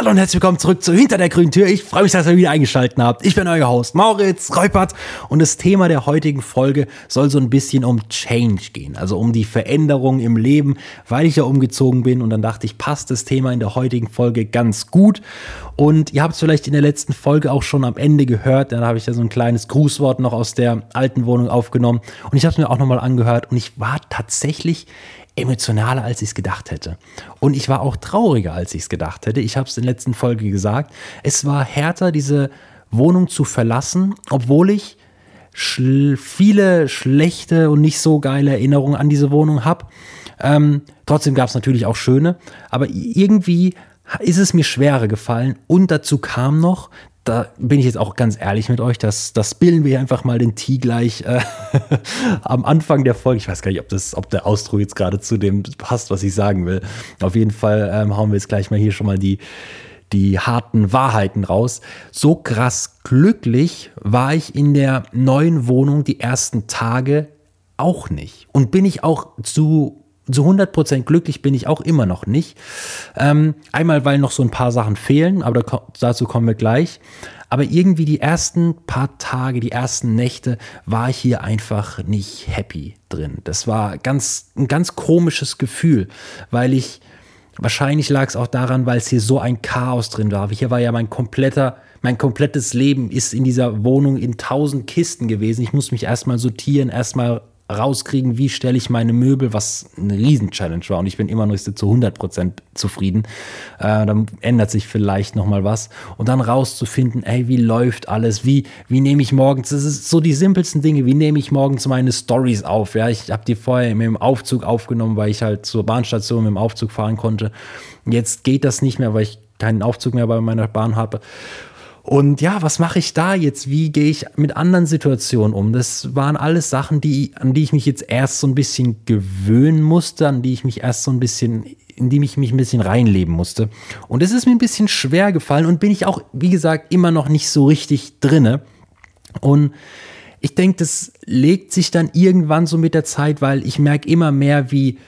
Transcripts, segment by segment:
Hallo und herzlich willkommen zurück zu Hinter der grünen Tür. Ich freue mich, dass ihr wieder eingeschaltet habt. Ich bin euer Host Mauritz Reupert und das Thema der heutigen Folge soll so ein bisschen um Change gehen, also um die Veränderung im Leben, weil ich ja umgezogen bin und dann dachte ich, passt das Thema in der heutigen Folge ganz gut. Und ihr habt es vielleicht in der letzten Folge auch schon am Ende gehört, da habe ich ja so ein kleines Grußwort noch aus der alten Wohnung aufgenommen und ich habe es mir auch nochmal angehört und ich war tatsächlich emotionaler, als ich es gedacht hätte. Und ich war auch trauriger, als ich es gedacht hätte. Ich habe es in der letzten Folge gesagt. Es war härter, diese Wohnung zu verlassen, obwohl ich schl viele schlechte und nicht so geile Erinnerungen an diese Wohnung habe. Ähm, trotzdem gab es natürlich auch schöne, aber irgendwie ist es mir schwerer gefallen. Und dazu kam noch, da bin ich jetzt auch ganz ehrlich mit euch, das, das bilden wir einfach mal den Tee gleich äh, am Anfang der Folge. Ich weiß gar nicht, ob, das, ob der Ausdruck jetzt gerade zu dem passt, was ich sagen will. Auf jeden Fall ähm, hauen wir jetzt gleich mal hier schon mal die, die harten Wahrheiten raus. So krass glücklich war ich in der neuen Wohnung die ersten Tage auch nicht. Und bin ich auch zu zu 100% glücklich bin ich auch immer noch nicht. Ähm, einmal, weil noch so ein paar Sachen fehlen, aber dazu kommen wir gleich. Aber irgendwie die ersten paar Tage, die ersten Nächte war ich hier einfach nicht happy drin. Das war ganz, ein ganz komisches Gefühl, weil ich, wahrscheinlich lag es auch daran, weil es hier so ein Chaos drin war. Hier war ja mein kompletter, mein komplettes Leben ist in dieser Wohnung in tausend Kisten gewesen. Ich muss mich erstmal sortieren, erstmal rauskriegen, wie stelle ich meine Möbel, was eine Riesen-Challenge war. Und ich bin immer noch zu 100% zufrieden. Äh, dann ändert sich vielleicht nochmal was. Und dann rauszufinden, ey, wie läuft alles, wie, wie nehme ich morgens, das ist so die simpelsten Dinge, wie nehme ich morgens meine Stories auf, ja, ich habe die vorher dem Aufzug aufgenommen, weil ich halt zur Bahnstation mit dem Aufzug fahren konnte. Jetzt geht das nicht mehr, weil ich keinen Aufzug mehr bei meiner Bahn habe und ja, was mache ich da jetzt? Wie gehe ich mit anderen Situationen um? Das waren alles Sachen, die, an die ich mich jetzt erst so ein bisschen gewöhnen musste, an die ich mich erst so ein bisschen, in die ich mich ein bisschen reinleben musste. Und es ist mir ein bisschen schwer gefallen und bin ich auch, wie gesagt, immer noch nicht so richtig drinne. Und ich denke, das legt sich dann irgendwann so mit der Zeit, weil ich merke immer mehr, wie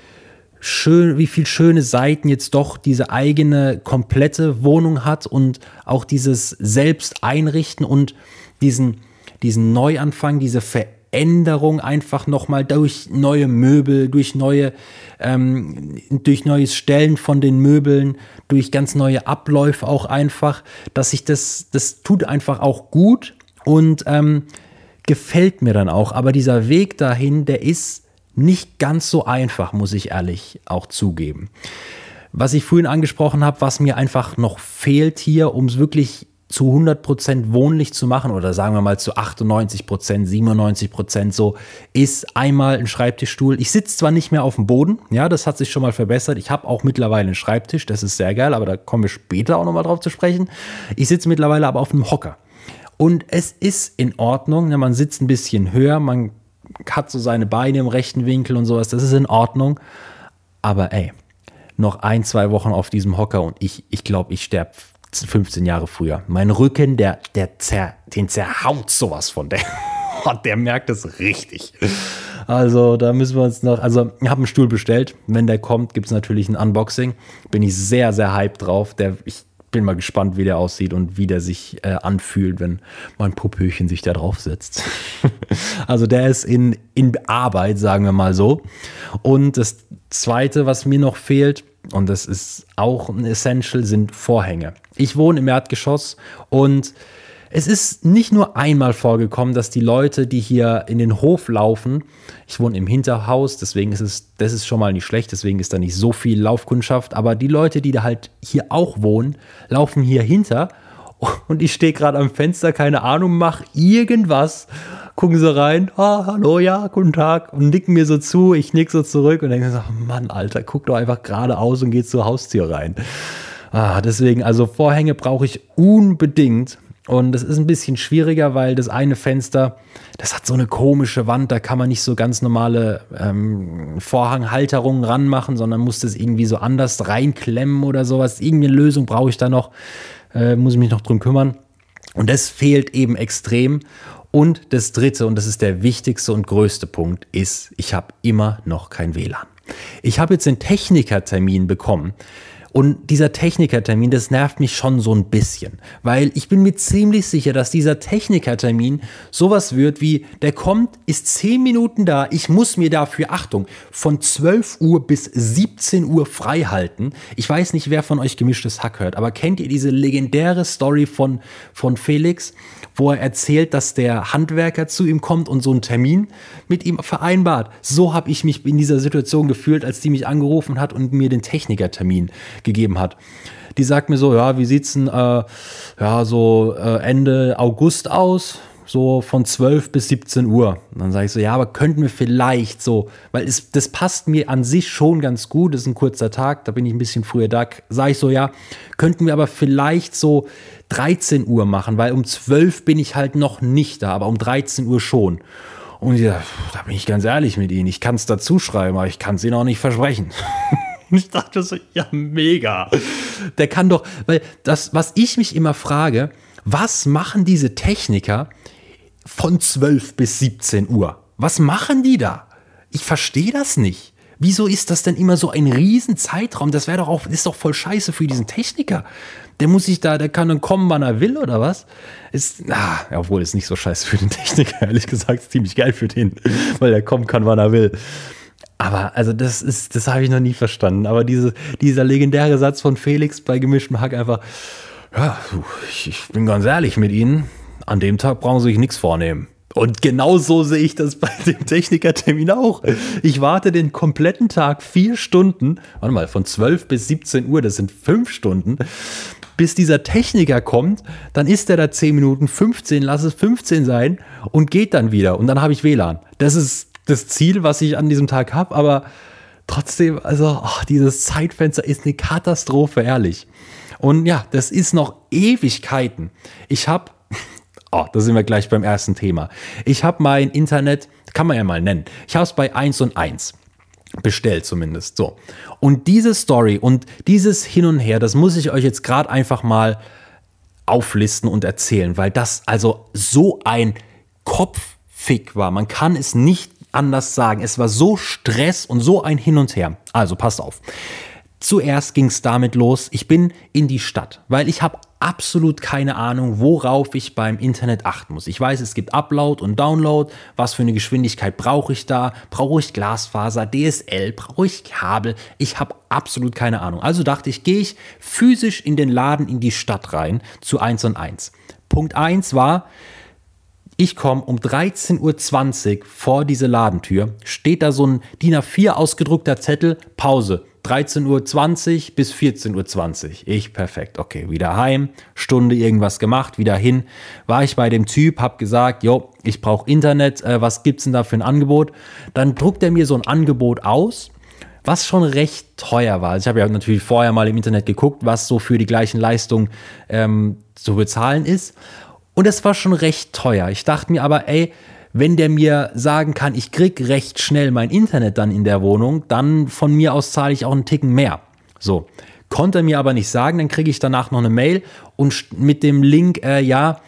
schön, wie viel schöne Seiten jetzt doch diese eigene komplette Wohnung hat und auch dieses Selbst einrichten und diesen, diesen Neuanfang, diese Veränderung einfach nochmal durch neue Möbel, durch neue, ähm, durch neues Stellen von den Möbeln, durch ganz neue Abläufe auch einfach, dass sich das, das tut einfach auch gut und ähm, gefällt mir dann auch. Aber dieser Weg dahin, der ist nicht ganz so einfach, muss ich ehrlich auch zugeben. Was ich vorhin angesprochen habe, was mir einfach noch fehlt hier, um es wirklich zu 100% wohnlich zu machen oder sagen wir mal zu 98%, 97% so, ist einmal ein Schreibtischstuhl. Ich sitze zwar nicht mehr auf dem Boden, ja, das hat sich schon mal verbessert. Ich habe auch mittlerweile einen Schreibtisch, das ist sehr geil, aber da kommen wir später auch nochmal drauf zu sprechen. Ich sitze mittlerweile aber auf einem Hocker. Und es ist in Ordnung, ne, man sitzt ein bisschen höher, man hat so seine Beine im rechten Winkel und sowas, das ist in Ordnung. Aber ey, noch ein, zwei Wochen auf diesem Hocker und ich, ich glaube, ich sterbe 15 Jahre früher. Mein Rücken, der, der zer, den zerhaut sowas von der. der merkt es richtig. Also da müssen wir uns noch, also ich habe einen Stuhl bestellt. Wenn der kommt, gibt es natürlich ein Unboxing. Bin ich sehr, sehr hyped drauf. Der, ich bin mal gespannt, wie der aussieht und wie der sich äh, anfühlt, wenn mein Popöchen sich da drauf setzt. also der ist in, in Arbeit, sagen wir mal so. Und das Zweite, was mir noch fehlt, und das ist auch ein Essential, sind Vorhänge. Ich wohne im Erdgeschoss und es ist nicht nur einmal vorgekommen, dass die Leute, die hier in den Hof laufen, ich wohne im Hinterhaus, deswegen ist es, das ist schon mal nicht schlecht, deswegen ist da nicht so viel Laufkundschaft, aber die Leute, die da halt hier auch wohnen, laufen hier hinter und ich stehe gerade am Fenster, keine Ahnung, mach irgendwas, gucken sie rein, ah, hallo, ja, guten Tag und nicken mir so zu, ich nick so zurück und denke so, Mann, Alter, guck doch einfach geradeaus und geh zur Haustür rein. Ah, deswegen, also Vorhänge brauche ich unbedingt. Und es ist ein bisschen schwieriger, weil das eine Fenster, das hat so eine komische Wand, da kann man nicht so ganz normale ähm, Vorhanghalterungen ranmachen, sondern muss das irgendwie so anders reinklemmen oder sowas. Irgendeine Lösung brauche ich da noch, äh, muss ich mich noch drum kümmern. Und das fehlt eben extrem. Und das dritte, und das ist der wichtigste und größte Punkt, ist, ich habe immer noch kein WLAN. Ich habe jetzt einen Technikertermin bekommen Und dieser Technikertermin, das nervt mich schon so ein bisschen, weil ich bin mir ziemlich sicher, dass dieser Technikertermin sowas wird wie, der kommt, ist 10 Minuten da, ich muss mir dafür, Achtung, von 12 Uhr bis 17 Uhr frei halten. Ich weiß nicht, wer von euch gemischtes Hack hört, aber kennt ihr diese legendäre Story von, von Felix, wo er erzählt, dass der Handwerker zu ihm kommt und so einen Termin mit ihm vereinbart? So habe ich mich in dieser Situation gefühlt, als die mich angerufen hat und mir den Technikertermin gegeben hat. Die sagt mir so, ja, wie sieht's denn äh, ja, so äh, Ende August aus? So von 12 bis 17 Uhr. Und dann sage ich so, ja, aber könnten wir vielleicht so, weil es, das passt mir an sich schon ganz gut, das ist ein kurzer Tag, da bin ich ein bisschen früher da, sage ich so, ja, könnten wir aber vielleicht so 13 Uhr machen, weil um 12 bin ich halt noch nicht da, aber um 13 Uhr schon. Und ja, da bin ich ganz ehrlich mit Ihnen, ich kann es dazu schreiben, aber ich kann es Ihnen auch nicht versprechen. ich dachte so, ja, mega. Der kann doch, weil das, was ich mich immer frage, was machen diese Techniker von 12 bis 17 Uhr? Was machen die da? Ich verstehe das nicht. Wieso ist das denn immer so ein riesen Zeitraum? Das wäre doch auch, ist doch voll scheiße für diesen Techniker. Der muss sich da, der kann dann kommen, wann er will, oder was? Ist, ah, obwohl, ist nicht so scheiße für den Techniker, ehrlich gesagt, ist ziemlich geil für den, weil der kommen kann, wann er will. Aber also das ist, das habe ich noch nie verstanden. Aber diese, dieser legendäre Satz von Felix bei gemischtem Hack einfach, ja, ich, ich bin ganz ehrlich mit Ihnen, an dem Tag brauchen Sie sich nichts vornehmen. Und genau so sehe ich das bei dem Technikertermin auch. Ich warte den kompletten Tag vier Stunden, warte mal, von 12 bis 17 Uhr, das sind fünf Stunden, bis dieser Techniker kommt, dann ist er da 10 Minuten, 15, lass es 15 sein und geht dann wieder. Und dann habe ich WLAN. Das ist das Ziel, was ich an diesem Tag habe, aber trotzdem, also ach, dieses Zeitfenster ist eine Katastrophe, ehrlich. Und ja, das ist noch Ewigkeiten. Ich habe, oh, da sind wir gleich beim ersten Thema. Ich habe mein Internet, kann man ja mal nennen, ich habe es bei 1 und 1 bestellt zumindest. So. Und diese Story und dieses Hin und Her, das muss ich euch jetzt gerade einfach mal auflisten und erzählen, weil das also so ein Kopffick war. Man kann es nicht anders sagen. Es war so Stress und so ein Hin und Her. Also passt auf. Zuerst ging es damit los, ich bin in die Stadt, weil ich habe absolut keine Ahnung, worauf ich beim Internet achten muss. Ich weiß, es gibt Upload und Download. Was für eine Geschwindigkeit brauche ich da? Brauche ich Glasfaser, DSL? Brauche ich Kabel? Ich habe absolut keine Ahnung. Also dachte ich, gehe ich physisch in den Laden in die Stadt rein zu 1 und 1. Punkt 1 war, ich komme um 13.20 Uhr vor diese Ladentür, steht da so ein DIN A4 ausgedruckter Zettel, Pause. 13.20 Uhr bis 14.20 Uhr. Ich perfekt. Okay, wieder heim, Stunde irgendwas gemacht, wieder hin. War ich bei dem Typ, hab gesagt, jo, ich brauche Internet, äh, was gibt's denn da für ein Angebot? Dann druckt er mir so ein Angebot aus, was schon recht teuer war. Also ich habe ja natürlich vorher mal im Internet geguckt, was so für die gleichen Leistungen ähm, zu bezahlen ist. Und es war schon recht teuer. Ich dachte mir aber, ey, wenn der mir sagen kann, ich krieg recht schnell mein Internet dann in der Wohnung, dann von mir aus zahle ich auch einen Ticken mehr. So. Konnte er mir aber nicht sagen, dann kriege ich danach noch eine Mail und mit dem Link, äh, ja,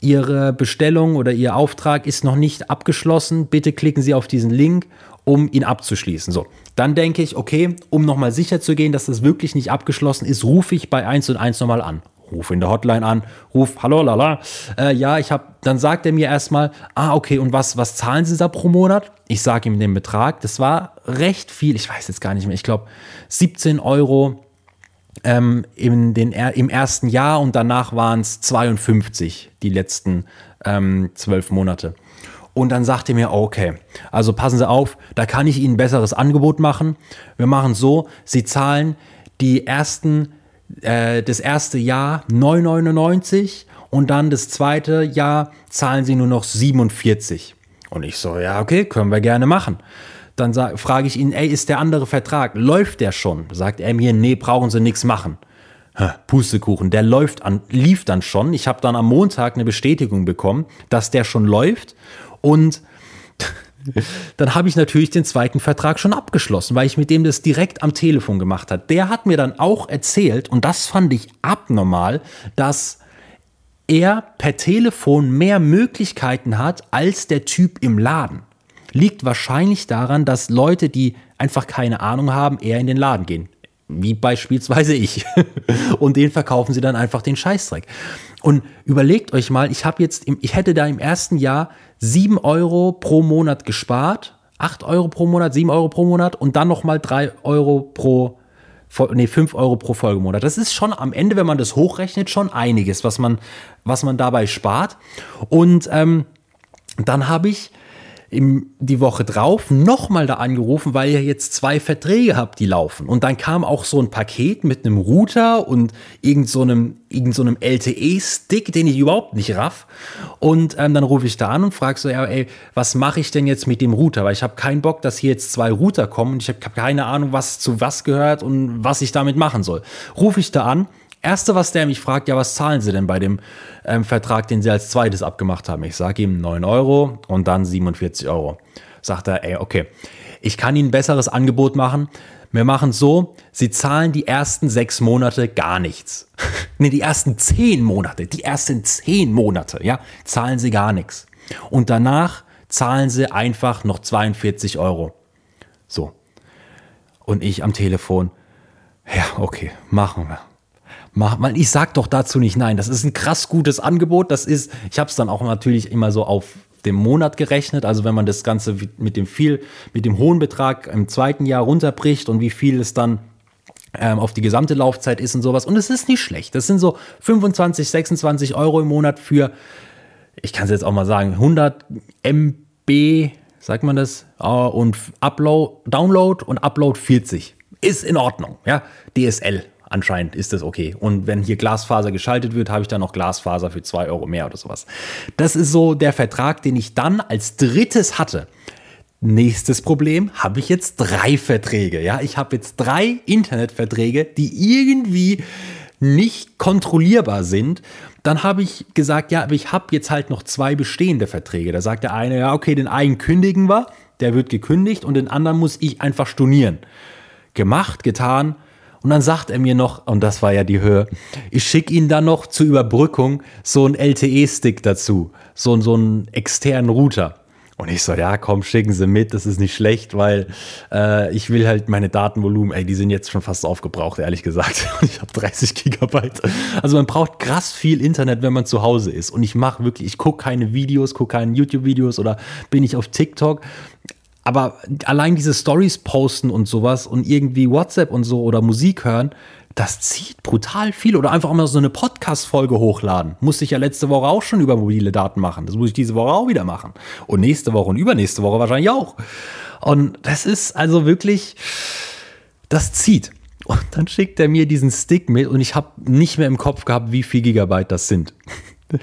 Ihre Bestellung oder Ihr Auftrag ist noch nicht abgeschlossen. Bitte klicken Sie auf diesen Link, um ihn abzuschließen. So, dann denke ich, okay, um nochmal sicher zu gehen, dass das wirklich nicht abgeschlossen ist, rufe ich bei 1 und 1 nochmal an ruf in der Hotline an, ruf, hallo, lala, äh, ja, ich habe, dann sagt er mir erstmal, ah, okay, und was, was zahlen Sie da pro Monat? Ich sage ihm den Betrag, das war recht viel, ich weiß jetzt gar nicht mehr, ich glaube 17 Euro ähm, in den, im ersten Jahr und danach waren es 52 die letzten ähm, zwölf Monate. Und dann sagt er mir, okay, also passen Sie auf, da kann ich Ihnen ein besseres Angebot machen. Wir machen so, Sie zahlen die ersten äh, das erste Jahr 9,99 und dann das zweite Jahr zahlen sie nur noch 47. Und ich so, ja, okay, können wir gerne machen. Dann frage ich ihn, ey, ist der andere Vertrag, läuft der schon? Sagt er mir, nee, brauchen Sie nichts machen. Pustekuchen, der läuft an, lief dann schon. Ich habe dann am Montag eine Bestätigung bekommen, dass der schon läuft. Und dann habe ich natürlich den zweiten Vertrag schon abgeschlossen, weil ich mit dem das direkt am Telefon gemacht habe. Der hat mir dann auch erzählt, und das fand ich abnormal, dass er per Telefon mehr Möglichkeiten hat als der Typ im Laden. Liegt wahrscheinlich daran, dass Leute, die einfach keine Ahnung haben, eher in den Laden gehen. Wie beispielsweise ich. und den verkaufen sie dann einfach den Scheißdreck. Und überlegt euch mal, ich habe jetzt, ich hätte da im ersten Jahr 7 Euro pro Monat gespart, 8 Euro pro Monat, 7 Euro pro Monat und dann nochmal 3 Euro pro, nee, 5 Euro pro Folgemonat. Das ist schon am Ende, wenn man das hochrechnet, schon einiges, was man, was man dabei spart. Und ähm, dann habe ich im, die Woche drauf nochmal da angerufen, weil ihr jetzt zwei Verträge habt, die laufen. Und dann kam auch so ein Paket mit einem Router und irgend so einem, irgend so LTE-Stick, den ich überhaupt nicht raff. Und ähm, dann rufe ich da an und frage so, ja, ey, was mache ich denn jetzt mit dem Router? Weil ich habe keinen Bock, dass hier jetzt zwei Router kommen und ich habe keine Ahnung, was zu was gehört und was ich damit machen soll. Rufe ich da an Erste, was der mich fragt, ja, was zahlen Sie denn bei dem ähm, Vertrag, den Sie als zweites abgemacht haben? Ich sage ihm 9 Euro und dann 47 Euro. Sagt er, ey, okay, ich kann Ihnen ein besseres Angebot machen. Wir machen es so, Sie zahlen die ersten sechs Monate gar nichts. nee, die ersten zehn Monate, die ersten zehn Monate, ja, zahlen Sie gar nichts. Und danach zahlen Sie einfach noch 42 Euro. So. Und ich am Telefon, ja, okay, machen wir mach mal, ich sag doch dazu nicht nein. Das ist ein krass gutes Angebot. Das ist, ich habe es dann auch natürlich immer so auf dem Monat gerechnet. Also wenn man das Ganze mit dem viel, mit dem hohen Betrag im zweiten Jahr runterbricht und wie viel es dann ähm, auf die gesamte Laufzeit ist und sowas. Und es ist nicht schlecht. Das sind so 25, 26 Euro im Monat für, ich kann es jetzt auch mal sagen, 100 MB, sagt man das, uh, und Upload, Download und Upload 40. Ist in Ordnung, ja. DSL anscheinend ist das okay. Und wenn hier Glasfaser geschaltet wird, habe ich dann noch Glasfaser für zwei Euro mehr oder sowas. Das ist so der Vertrag, den ich dann als drittes hatte. Nächstes Problem, habe ich jetzt drei Verträge. Ja, ich habe jetzt drei Internetverträge, die irgendwie nicht kontrollierbar sind. Dann habe ich gesagt, ja, aber ich habe jetzt halt noch zwei bestehende Verträge. Da sagt der eine, ja, okay, den einen kündigen wir, der wird gekündigt und den anderen muss ich einfach stornieren. Gemacht, getan, und dann sagt er mir noch, und das war ja die Höhe, ich schicke ihn dann noch zur Überbrückung so einen LTE-Stick dazu, so, so einen externen Router. Und ich so, ja, komm, schicken Sie mit, das ist nicht schlecht, weil äh, ich will halt meine Datenvolumen, ey, die sind jetzt schon fast aufgebraucht, ehrlich gesagt. Ich habe 30 Gigabyte. Also man braucht krass viel Internet, wenn man zu Hause ist. Und ich mache wirklich, ich gucke keine Videos, gucke keine YouTube-Videos oder bin ich auf TikTok. Aber allein diese Stories posten und sowas und irgendwie WhatsApp und so oder Musik hören, das zieht brutal viel. Oder einfach mal so eine Podcast-Folge hochladen. Musste ich ja letzte Woche auch schon über mobile Daten machen. Das muss ich diese Woche auch wieder machen. Und nächste Woche und übernächste Woche wahrscheinlich auch. Und das ist also wirklich, das zieht. Und dann schickt er mir diesen Stick mit und ich habe nicht mehr im Kopf gehabt, wie viel Gigabyte das sind.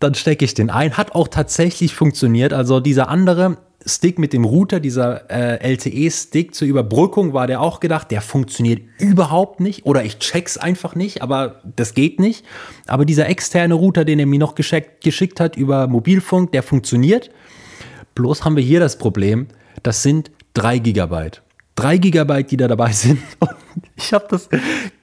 dann stecke ich den ein. Hat auch tatsächlich funktioniert. Also dieser andere Stick mit dem Router, dieser äh, LTE-Stick zur Überbrückung, war der auch gedacht, der funktioniert überhaupt nicht oder ich check's einfach nicht, aber das geht nicht. Aber dieser externe Router, den er mir noch geschickt, geschickt hat über Mobilfunk, der funktioniert. Bloß haben wir hier das Problem, das sind drei Gigabyte. Drei Gigabyte, die da dabei sind. Und ich habe das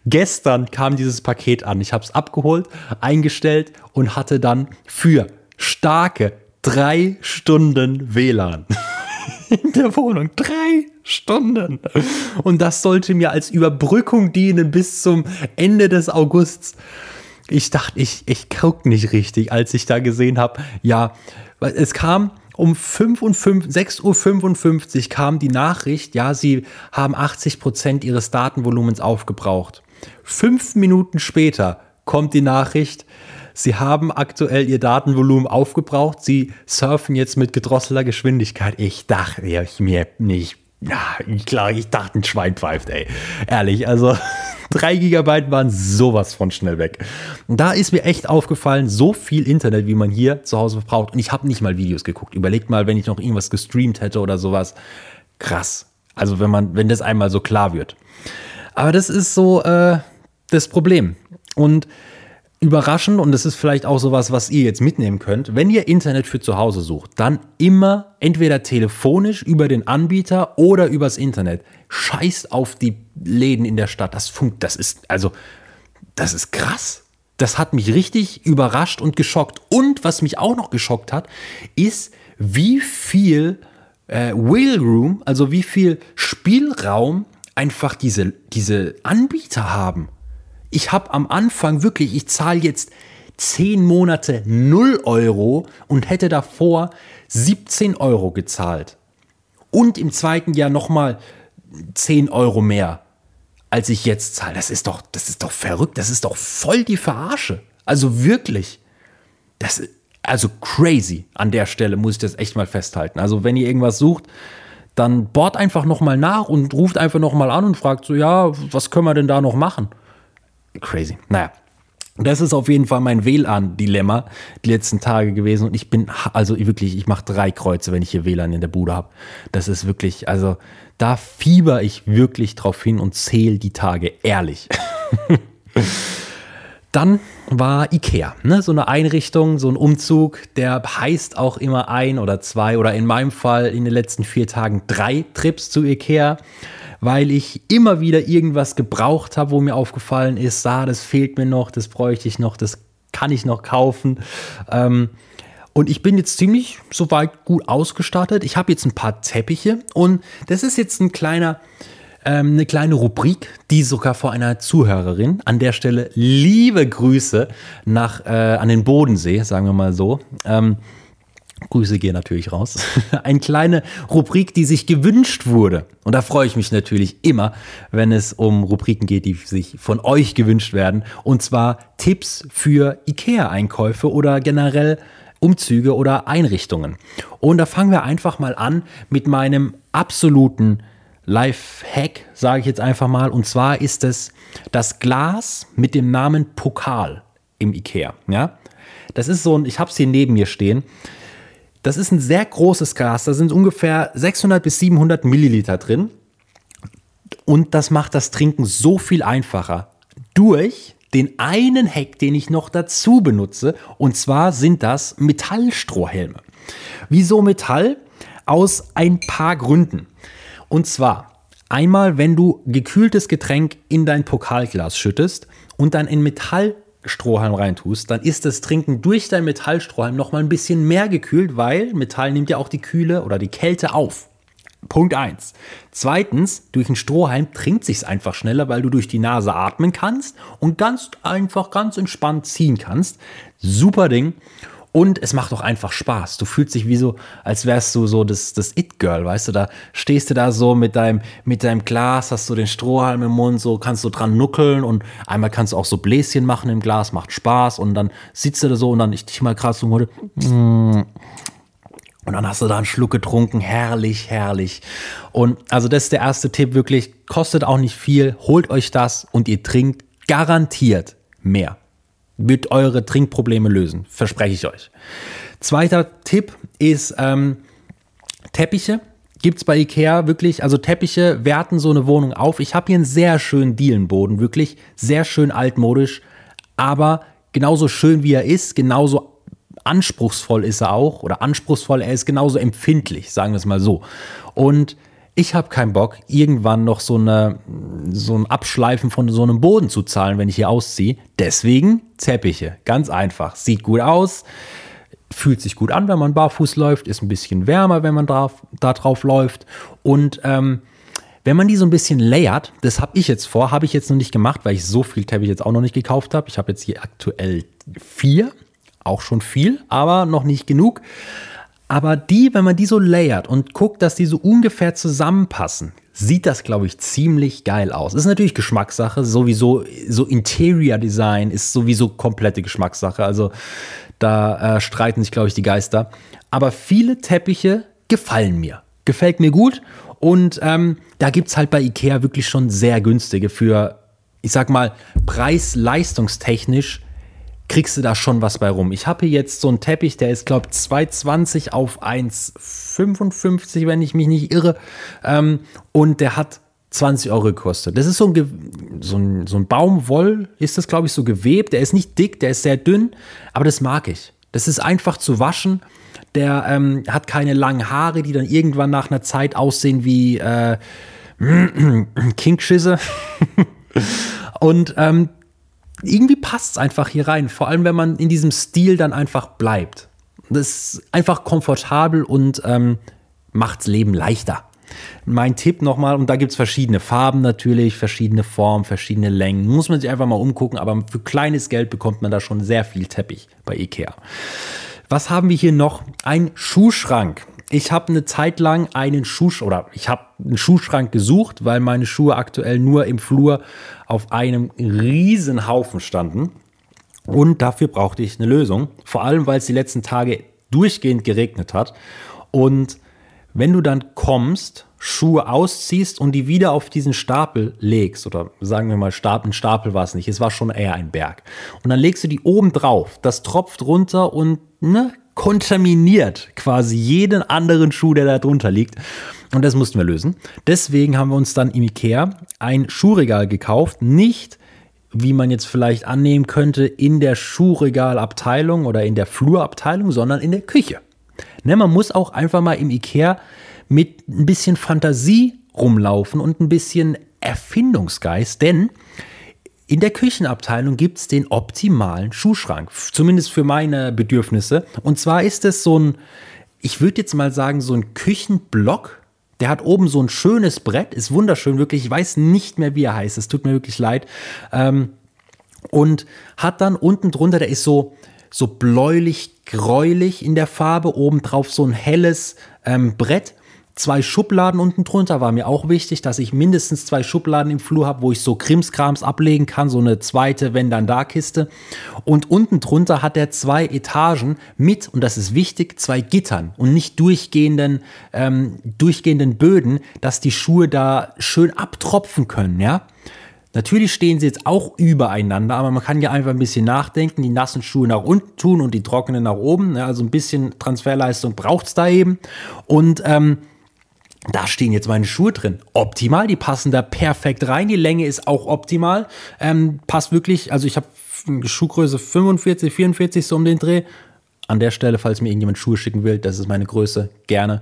gestern kam dieses Paket an. Ich habe es abgeholt, eingestellt und hatte dann für starke drei Stunden WLAN in der Wohnung. Drei Stunden. Und das sollte mir als Überbrückung dienen bis zum Ende des Augusts. Ich dachte, ich, ich guck nicht richtig, als ich da gesehen habe, ja, es kam um 6.55 Uhr kam die Nachricht, ja, sie haben 80 Prozent ihres Datenvolumens aufgebraucht. Fünf Minuten später kommt die Nachricht, Sie haben aktuell Ihr Datenvolumen aufgebraucht. Sie surfen jetzt mit gedrosselter Geschwindigkeit. Ich dachte ich mir nicht. Ja, klar, ich dachte, ein Schwein pfeift, ey. Ehrlich, also drei Gigabyte waren sowas von schnell weg. Und da ist mir echt aufgefallen, so viel Internet, wie man hier zu Hause braucht. Und ich habe nicht mal Videos geguckt. Überlegt mal, wenn ich noch irgendwas gestreamt hätte oder sowas. Krass. Also wenn man, wenn das einmal so klar wird. Aber das ist so äh, das Problem. Und überraschend und das ist vielleicht auch sowas, was ihr jetzt mitnehmen könnt. Wenn ihr Internet für zu Hause sucht, dann immer entweder telefonisch über den Anbieter oder übers Internet. Scheißt auf die Läden in der Stadt. Das funkt, das ist also das ist krass. Das hat mich richtig überrascht und geschockt. Und was mich auch noch geschockt hat, ist, wie viel äh, Wheel Room, also wie viel Spielraum einfach diese, diese Anbieter haben. Ich habe am Anfang wirklich, ich zahle jetzt 10 Monate 0 Euro und hätte davor 17 Euro gezahlt. Und im zweiten Jahr nochmal 10 Euro mehr, als ich jetzt zahle. Das ist doch, das ist doch verrückt. Das ist doch voll die Verarsche. Also wirklich. Das ist also crazy an der Stelle, muss ich das echt mal festhalten. Also wenn ihr irgendwas sucht, dann bohrt einfach nochmal nach und ruft einfach nochmal an und fragt so, ja, was können wir denn da noch machen? Crazy. Naja, das ist auf jeden Fall mein WLAN-Dilemma die letzten Tage gewesen. Und ich bin, also wirklich, ich mache drei Kreuze, wenn ich hier WLAN in der Bude habe. Das ist wirklich, also da fieber ich wirklich drauf hin und zähle die Tage, ehrlich. Dann war Ikea, ne? so eine Einrichtung, so ein Umzug, der heißt auch immer ein oder zwei oder in meinem Fall in den letzten vier Tagen drei Trips zu Ikea weil ich immer wieder irgendwas gebraucht habe, wo mir aufgefallen ist, ah, das fehlt mir noch, das bräuchte ich noch, das kann ich noch kaufen. Ähm, und ich bin jetzt ziemlich soweit gut ausgestattet. Ich habe jetzt ein paar Teppiche und das ist jetzt ein kleiner, ähm, eine kleine Rubrik, die sogar vor einer Zuhörerin. An der Stelle liebe Grüße nach äh, an den Bodensee, sagen wir mal so. Ähm, Grüße gehen natürlich raus. Eine kleine Rubrik, die sich gewünscht wurde. Und da freue ich mich natürlich immer, wenn es um Rubriken geht, die sich von euch gewünscht werden. Und zwar Tipps für IKEA-Einkäufe oder generell Umzüge oder Einrichtungen. Und da fangen wir einfach mal an mit meinem absoluten Life-Hack, sage ich jetzt einfach mal. Und zwar ist es das Glas mit dem Namen Pokal im IKEA. Ja? Das ist so ein, ich habe es hier neben mir stehen. Das ist ein sehr großes Glas. Da sind ungefähr 600 bis 700 Milliliter drin. Und das macht das Trinken so viel einfacher. Durch den einen Hack, den ich noch dazu benutze. Und zwar sind das Metallstrohhelme. Wieso Metall? Aus ein paar Gründen. Und zwar einmal, wenn du gekühltes Getränk in dein Pokalglas schüttest und dann in Metall Strohhalm reintust, dann ist das Trinken durch dein Metallstrohhalm noch mal ein bisschen mehr gekühlt, weil Metall nimmt ja auch die Kühle oder die Kälte auf. Punkt 1. Zweitens, durch einen Strohhalm trinkt sich's einfach schneller, weil du durch die Nase atmen kannst und ganz einfach, ganz entspannt ziehen kannst. Super Ding. Und es macht auch einfach Spaß. Du fühlst dich wie so, als wärst du so das, das It-Girl, weißt du? Da stehst du da so mit deinem, mit deinem Glas, hast du den Strohhalm im Mund, so kannst du dran nuckeln und einmal kannst du auch so Bläschen machen im Glas, macht Spaß und dann sitzt du da so und dann ich dich mal krass und. Mm. Und dann hast du da einen Schluck getrunken. Herrlich, herrlich. Und also das ist der erste Tipp wirklich. Kostet auch nicht viel. Holt euch das und ihr trinkt garantiert mehr wird eure Trinkprobleme lösen. Verspreche ich euch. Zweiter Tipp ist ähm, Teppiche. Gibt es bei Ikea wirklich, also Teppiche werten so eine Wohnung auf. Ich habe hier einen sehr schönen Dielenboden, wirklich sehr schön altmodisch, aber genauso schön wie er ist, genauso anspruchsvoll ist er auch oder anspruchsvoll, er ist genauso empfindlich, sagen wir es mal so. Und ich habe keinen Bock, irgendwann noch so, eine, so ein Abschleifen von so einem Boden zu zahlen, wenn ich hier ausziehe. Deswegen Teppiche. Ganz einfach. Sieht gut aus, fühlt sich gut an, wenn man barfuß läuft, ist ein bisschen wärmer, wenn man drauf, da drauf läuft. Und ähm, wenn man die so ein bisschen layert, das habe ich jetzt vor, habe ich jetzt noch nicht gemacht, weil ich so viel Teppich jetzt auch noch nicht gekauft habe. Ich habe jetzt hier aktuell vier, auch schon viel, aber noch nicht genug. Aber die, wenn man die so layert und guckt, dass die so ungefähr zusammenpassen, sieht das, glaube ich, ziemlich geil aus. Ist natürlich Geschmackssache, sowieso, so Interior Design ist sowieso komplette Geschmackssache. Also da äh, streiten sich, glaube ich, die Geister. Aber viele Teppiche gefallen mir. Gefällt mir gut. Und ähm, da gibt es halt bei Ikea wirklich schon sehr günstige für, ich sag mal, preis-leistungstechnisch kriegst du da schon was bei rum. Ich habe hier jetzt so einen Teppich, der ist, glaube ich, 2,20 auf 1,55, wenn ich mich nicht irre. Ähm, und der hat 20 Euro gekostet. Das ist so ein, so ein, so ein Baumwoll, ist das, glaube ich, so gewebt. Der ist nicht dick, der ist sehr dünn, aber das mag ich. Das ist einfach zu waschen. Der ähm, hat keine langen Haare, die dann irgendwann nach einer Zeit aussehen wie äh, Kingschisse. Und ähm, irgendwie passt es einfach hier rein. Vor allem, wenn man in diesem Stil dann einfach bleibt. Das ist einfach komfortabel und ähm, macht's Leben leichter. Mein Tipp nochmal, und da gibt es verschiedene Farben natürlich, verschiedene Formen, verschiedene Längen. Muss man sich einfach mal umgucken, aber für kleines Geld bekommt man da schon sehr viel Teppich bei Ikea. Was haben wir hier noch? Ein Schuhschrank. Ich habe eine Zeit lang einen Schuh oder ich habe einen Schuhschrank gesucht, weil meine Schuhe aktuell nur im Flur auf einem riesen Haufen standen. Und dafür brauchte ich eine Lösung. Vor allem, weil es die letzten Tage durchgehend geregnet hat. Und wenn du dann kommst, Schuhe ausziehst und die wieder auf diesen Stapel legst, oder sagen wir mal, Stapel, ein Stapel war es nicht, es war schon eher ein Berg. Und dann legst du die oben drauf, das tropft runter und ne, kontaminiert quasi jeden anderen Schuh, der da drunter liegt. Und das mussten wir lösen. Deswegen haben wir uns dann im Ikea ein Schuhregal gekauft, nicht wie man jetzt vielleicht annehmen könnte, in der Schuhregalabteilung oder in der Flurabteilung, sondern in der Küche. Ne, man muss auch einfach mal im Ikea mit ein bisschen Fantasie rumlaufen und ein bisschen Erfindungsgeist, denn in der Küchenabteilung gibt es den optimalen Schuhschrank, zumindest für meine Bedürfnisse. Und zwar ist es so ein, ich würde jetzt mal sagen, so ein Küchenblock. Der hat oben so ein schönes Brett, ist wunderschön, wirklich. Ich weiß nicht mehr, wie er heißt. Es tut mir wirklich leid. Ähm, und hat dann unten drunter, der ist so, so bläulich-gräulich in der Farbe, obendrauf so ein helles ähm, Brett zwei Schubladen unten drunter war mir auch wichtig, dass ich mindestens zwei Schubladen im Flur habe, wo ich so Krimskrams ablegen kann, so eine zweite wenn dann da Kiste. Und unten drunter hat er zwei Etagen mit, und das ist wichtig, zwei Gittern und nicht durchgehenden, ähm, durchgehenden Böden, dass die Schuhe da schön abtropfen können, ja. Natürlich stehen sie jetzt auch übereinander, aber man kann ja einfach ein bisschen nachdenken, die nassen Schuhe nach unten tun und die trockenen nach oben. Ja, also ein bisschen Transferleistung braucht es da eben. Und ähm, da stehen jetzt meine Schuhe drin. Optimal, die passen da perfekt rein. Die Länge ist auch optimal. Ähm, passt wirklich, also ich habe Schuhgröße 45, 44 so um den Dreh. An der Stelle, falls mir irgendjemand Schuhe schicken will, das ist meine Größe, gerne.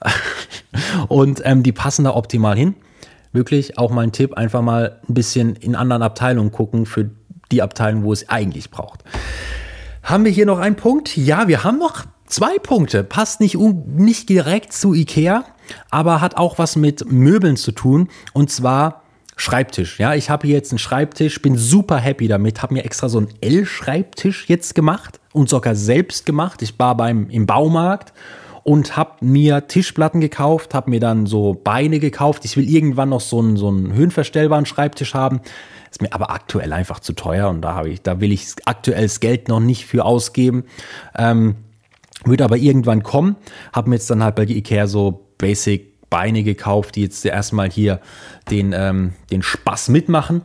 Und ähm, die passen da optimal hin. Wirklich auch mal ein Tipp, einfach mal ein bisschen in anderen Abteilungen gucken für die Abteilung, wo es eigentlich braucht. Haben wir hier noch einen Punkt? Ja, wir haben noch zwei Punkte. Passt nicht, nicht direkt zu Ikea, aber hat auch was mit Möbeln zu tun. Und zwar Schreibtisch. Ja, ich habe hier jetzt einen Schreibtisch, bin super happy damit, habe mir extra so einen L-Schreibtisch jetzt gemacht und sogar selbst gemacht. Ich war beim im Baumarkt und habe mir Tischplatten gekauft, habe mir dann so Beine gekauft. Ich will irgendwann noch so einen, so einen höhenverstellbaren Schreibtisch haben. Ist mir aber aktuell einfach zu teuer und da habe ich, da will ich aktuell das Geld noch nicht für ausgeben. Ähm, wird aber irgendwann kommen. Habe mir jetzt dann halt bei Ikea so Basic Beine gekauft, die jetzt erstmal hier den, ähm, den Spaß mitmachen.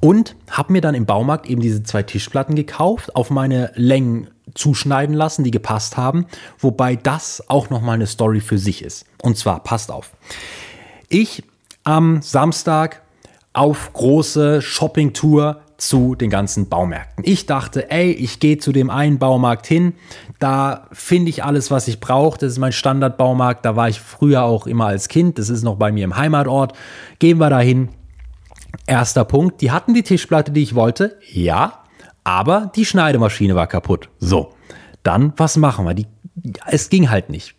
Und habe mir dann im Baumarkt eben diese zwei Tischplatten gekauft, auf meine Längen zuschneiden lassen, die gepasst haben. Wobei das auch nochmal eine Story für sich ist. Und zwar, passt auf. Ich am Samstag auf große Shoppingtour zu den ganzen Baumärkten. Ich dachte, ey, ich gehe zu dem einen Baumarkt hin, da finde ich alles, was ich brauche. Das ist mein Standardbaumarkt, da war ich früher auch immer als Kind, das ist noch bei mir im Heimatort. Gehen wir dahin. Erster Punkt, die hatten die Tischplatte, die ich wollte, ja, aber die Schneidemaschine war kaputt. So, dann was machen wir? Die es ging halt nicht.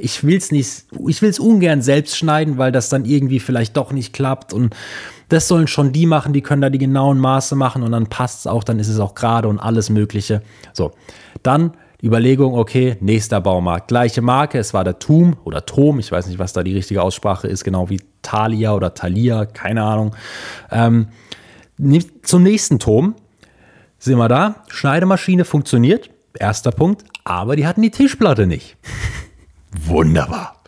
Ich will es nicht, ich will es ungern selbst schneiden, weil das dann irgendwie vielleicht doch nicht klappt und das sollen schon die machen, die können da die genauen Maße machen und dann passt es auch, dann ist es auch gerade und alles Mögliche. So, dann Überlegung, okay, nächster Baumarkt, gleiche Marke, es war der Tum oder Tom, ich weiß nicht, was da die richtige Aussprache ist, genau wie Thalia oder Thalia, keine Ahnung. Ähm, zum nächsten Turm sind wir da, Schneidemaschine funktioniert, erster Punkt, aber die hatten die Tischplatte nicht. Wunderbar.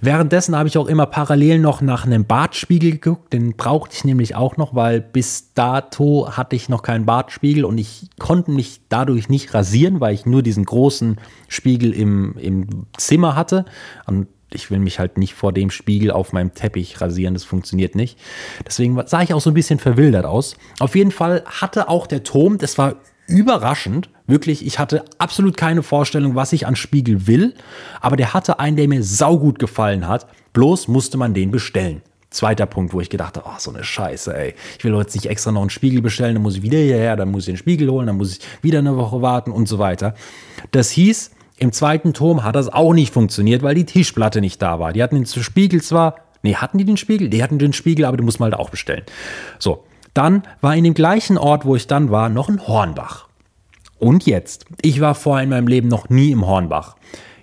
Währenddessen habe ich auch immer parallel noch nach einem Bartspiegel geguckt. Den brauchte ich nämlich auch noch, weil bis dato hatte ich noch keinen Bartspiegel und ich konnte mich dadurch nicht rasieren, weil ich nur diesen großen Spiegel im, im Zimmer hatte. Und ich will mich halt nicht vor dem Spiegel auf meinem Teppich rasieren, das funktioniert nicht. Deswegen sah ich auch so ein bisschen verwildert aus. Auf jeden Fall hatte auch der Turm, das war überraschend. Wirklich, ich hatte absolut keine Vorstellung, was ich an Spiegel will, aber der hatte einen, der mir saugut gefallen hat. Bloß musste man den bestellen. Zweiter Punkt, wo ich gedacht habe, oh, so eine Scheiße, ey. Ich will jetzt nicht extra noch einen Spiegel bestellen, dann muss ich wieder hierher, dann muss ich den Spiegel holen, dann muss ich wieder eine Woche warten und so weiter. Das hieß, Im zweiten Turm hat das auch nicht funktioniert, weil die Tischplatte nicht da war. Die hatten den Spiegel zwar, nee, hatten die den Spiegel? Die hatten den Spiegel, aber den muss man halt auch bestellen. So, dann war in dem gleichen Ort, wo ich dann war, noch ein Hornbach. Und jetzt, ich war vorher in meinem Leben noch nie im Hornbach.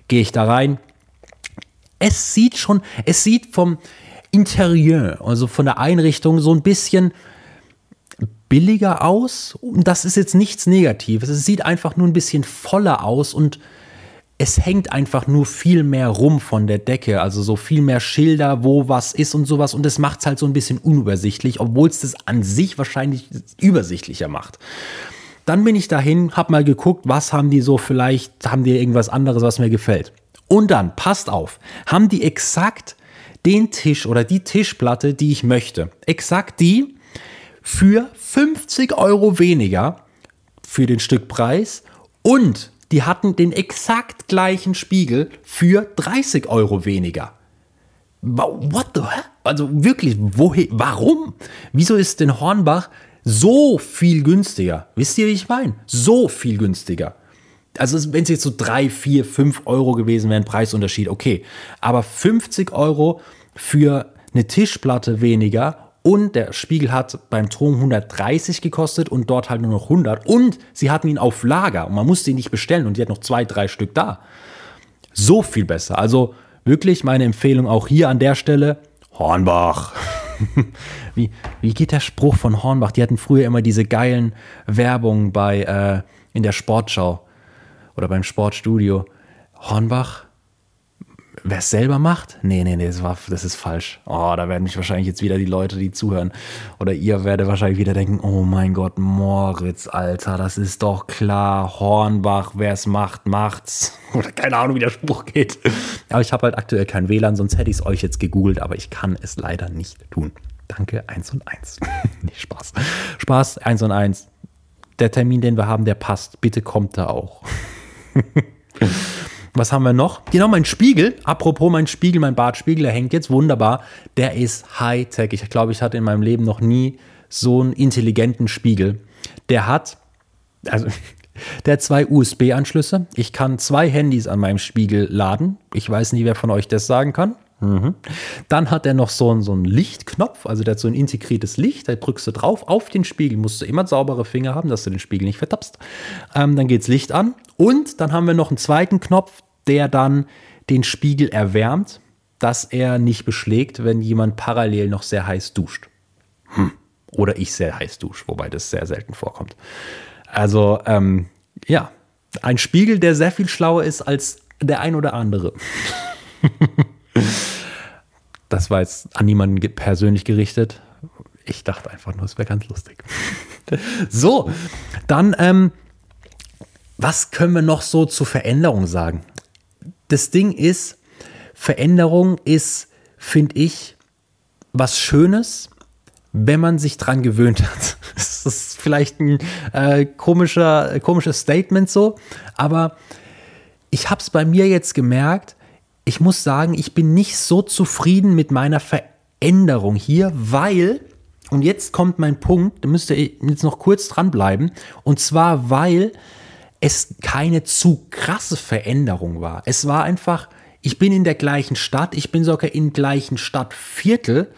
Gehe ich da rein. Es sieht schon, es sieht vom Interieur, also von der Einrichtung so ein bisschen billiger aus. Das ist jetzt nichts Negatives. Es sieht einfach nur ein bisschen voller aus und es hängt einfach nur viel mehr rum von der Decke, also so viel mehr Schilder, wo was ist und sowas. Und das macht es halt so ein bisschen unübersichtlich, obwohl es das an sich wahrscheinlich übersichtlicher macht. Dann bin ich dahin, hab mal geguckt, was haben die so, vielleicht haben die irgendwas anderes, was mir gefällt. Und dann, passt auf, haben die exakt den Tisch oder die Tischplatte, die ich möchte. Exakt die für 50 Euro weniger für den Stückpreis und die hatten den exakt gleichen Spiegel für 30 Euro weniger. What the hell? Also wirklich, woher, warum? Wieso ist denn Hornbach so viel günstiger. Wisst ihr, wie ich meine? So viel günstiger. Also wenn es jetzt so 3, 4, 5 Euro gewesen wäre, ein Preisunterschied, okay. Aber 50 Euro für eine Tischplatte weniger und der Spiegel hat beim Turm 130 gekostet und dort halt nur noch 100 und sie hatten ihn auf Lager und man musste ihn nicht bestellen und die hat noch zwei, drei Stück da. So viel besser. Also wirklich meine Empfehlung auch hier an der Stelle, Hornbach. wie, wie geht der Spruch von Hornbach? Die hatten früher immer diese geilen Werbungen bei äh, in der Sportschau oder beim Sportstudio. Hornbach, wer es selber macht? Nee, nee, nee, das, war, das ist falsch. Oh, da werden mich wahrscheinlich jetzt wieder die Leute, die zuhören, oder ihr werdet wahrscheinlich wieder denken, oh mein Gott, Moritz, Alter, das ist doch klar, Hornbach, wer es macht, macht's. Oder keine Ahnung, wie der Spruch geht. Aber ich habe halt aktuell kein WLAN, sonst hätte ich es euch jetzt gegoogelt, aber ich kann es leider nicht tun. Danke, 1 und 1. nee, Spaß. Spaß, 1 und 1. Der Termin, den wir haben, der passt. Bitte kommt da auch. Was haben wir noch? Genau, mein Spiegel. Apropos mein Spiegel, mein Bartspiegel, der hängt jetzt wunderbar. Der ist Hightech. Ich glaube, ich hatte in meinem Leben noch nie so einen intelligenten Spiegel. Der hat, also, der hat zwei USB-Anschlüsse. Ich kann zwei Handys an meinem Spiegel laden. Ich weiß nicht, wer von euch das sagen kann. Mhm. Dann hat er noch so einen, so einen Lichtknopf, also der hat so ein integriertes Licht, da drückst du drauf, auf den Spiegel musst du immer saubere Finger haben, dass du den Spiegel nicht vertappst. Ähm, dann geht's Licht an und dann haben wir noch einen zweiten Knopf, der dann den Spiegel erwärmt, dass er nicht beschlägt, wenn jemand parallel noch sehr heiß duscht. Hm. Oder ich sehr heiß dusche, wobei das sehr selten vorkommt. Also, ähm, ja, ein Spiegel, der sehr viel schlauer ist als der ein oder andere. das war jetzt an niemanden persönlich gerichtet. Ich dachte einfach nur, es wäre ganz lustig. so, dann, ähm, was können wir noch so zur Veränderung sagen? Das Ding ist, Veränderung ist, finde ich, was Schönes, wenn man sich dran gewöhnt hat. Das ist vielleicht ein äh, komischer, komisches Statement so, aber ich habe es bei mir jetzt gemerkt, ich muss sagen, ich bin nicht so zufrieden mit meiner Veränderung hier, weil, und jetzt kommt mein Punkt, da müsst ihr jetzt noch kurz dranbleiben, und zwar, weil es keine zu krasse Veränderung war. Es war einfach, ich bin in der gleichen Stadt, ich bin sogar im gleichen Stadtviertel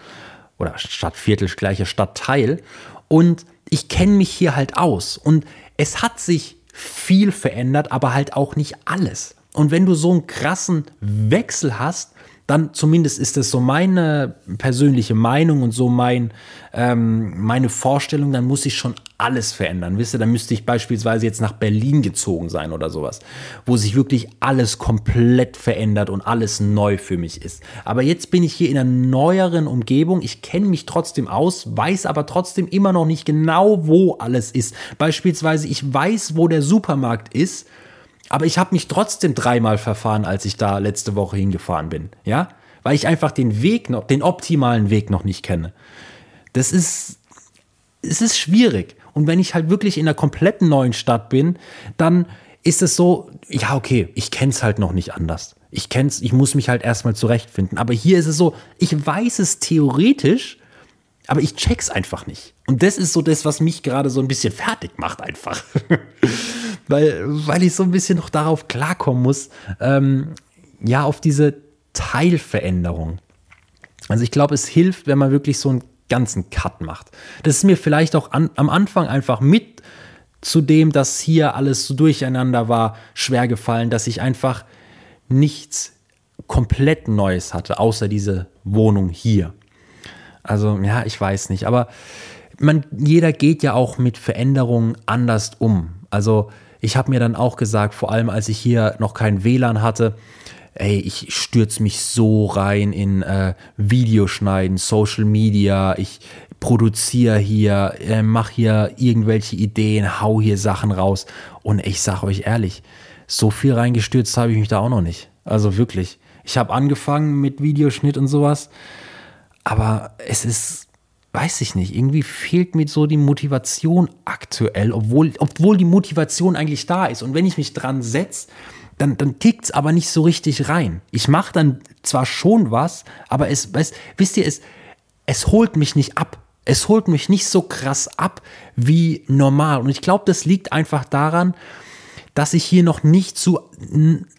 oder Stadtviertel, gleicher Stadtteil und ich kenne mich hier halt aus und es hat sich viel verändert, aber halt auch nicht alles. Und wenn du so einen krassen Wechsel hast, dann zumindest ist das so meine persönliche Meinung und so mein, ähm, meine Vorstellung, dann muss ich schon alles verändern. Wisst ihr, dann müsste ich beispielsweise jetzt nach Berlin gezogen sein oder sowas, wo sich wirklich alles komplett verändert und alles neu für mich ist. Aber jetzt bin ich hier in einer neueren Umgebung. Ich kenne mich trotzdem aus, weiß aber trotzdem immer noch nicht genau, wo alles ist. Beispielsweise, ich weiß, wo der Supermarkt ist aber ich habe mich trotzdem dreimal verfahren, als ich da letzte Woche hingefahren bin. Ja? Weil ich einfach den Weg noch, den optimalen Weg noch nicht kenne. Das ist, es ist schwierig. Und wenn ich halt wirklich in einer kompletten neuen Stadt bin, dann ist es so, ja, okay, ich kenne es halt noch nicht anders. Ich kenn's, ich muss mich halt erstmal zurechtfinden. Aber hier ist es so, ich weiß es theoretisch, aber ich check's einfach nicht. Und das ist so das, was mich gerade so ein bisschen fertig macht, einfach. weil, weil ich so ein bisschen noch darauf klarkommen muss, ähm, ja, auf diese Teilveränderung. Also ich glaube, es hilft, wenn man wirklich so einen ganzen Cut macht. Das ist mir vielleicht auch an, am Anfang einfach mit zu dem, dass hier alles so durcheinander war, schwer gefallen, dass ich einfach nichts komplett Neues hatte, außer diese Wohnung hier. Also ja, ich weiß nicht, aber man, jeder geht ja auch mit Veränderungen anders um. Also ich habe mir dann auch gesagt, vor allem als ich hier noch kein WLAN hatte, ey, ich stürze mich so rein in äh, Videoschneiden, Social Media, ich produziere hier, äh, mache hier irgendwelche Ideen, hau hier Sachen raus. Und ich sage euch ehrlich, so viel reingestürzt habe ich mich da auch noch nicht. Also wirklich. Ich habe angefangen mit Videoschnitt und sowas, aber es ist weiß ich nicht, irgendwie fehlt mir so die Motivation aktuell, obwohl, obwohl die Motivation eigentlich da ist. Und wenn ich mich dran setze, dann, dann tickt es aber nicht so richtig rein. Ich mache dann zwar schon was, aber es, weißt, wisst ihr, es, es holt mich nicht ab. Es holt mich nicht so krass ab wie normal. Und ich glaube, das liegt einfach daran, dass ich hier noch nicht zu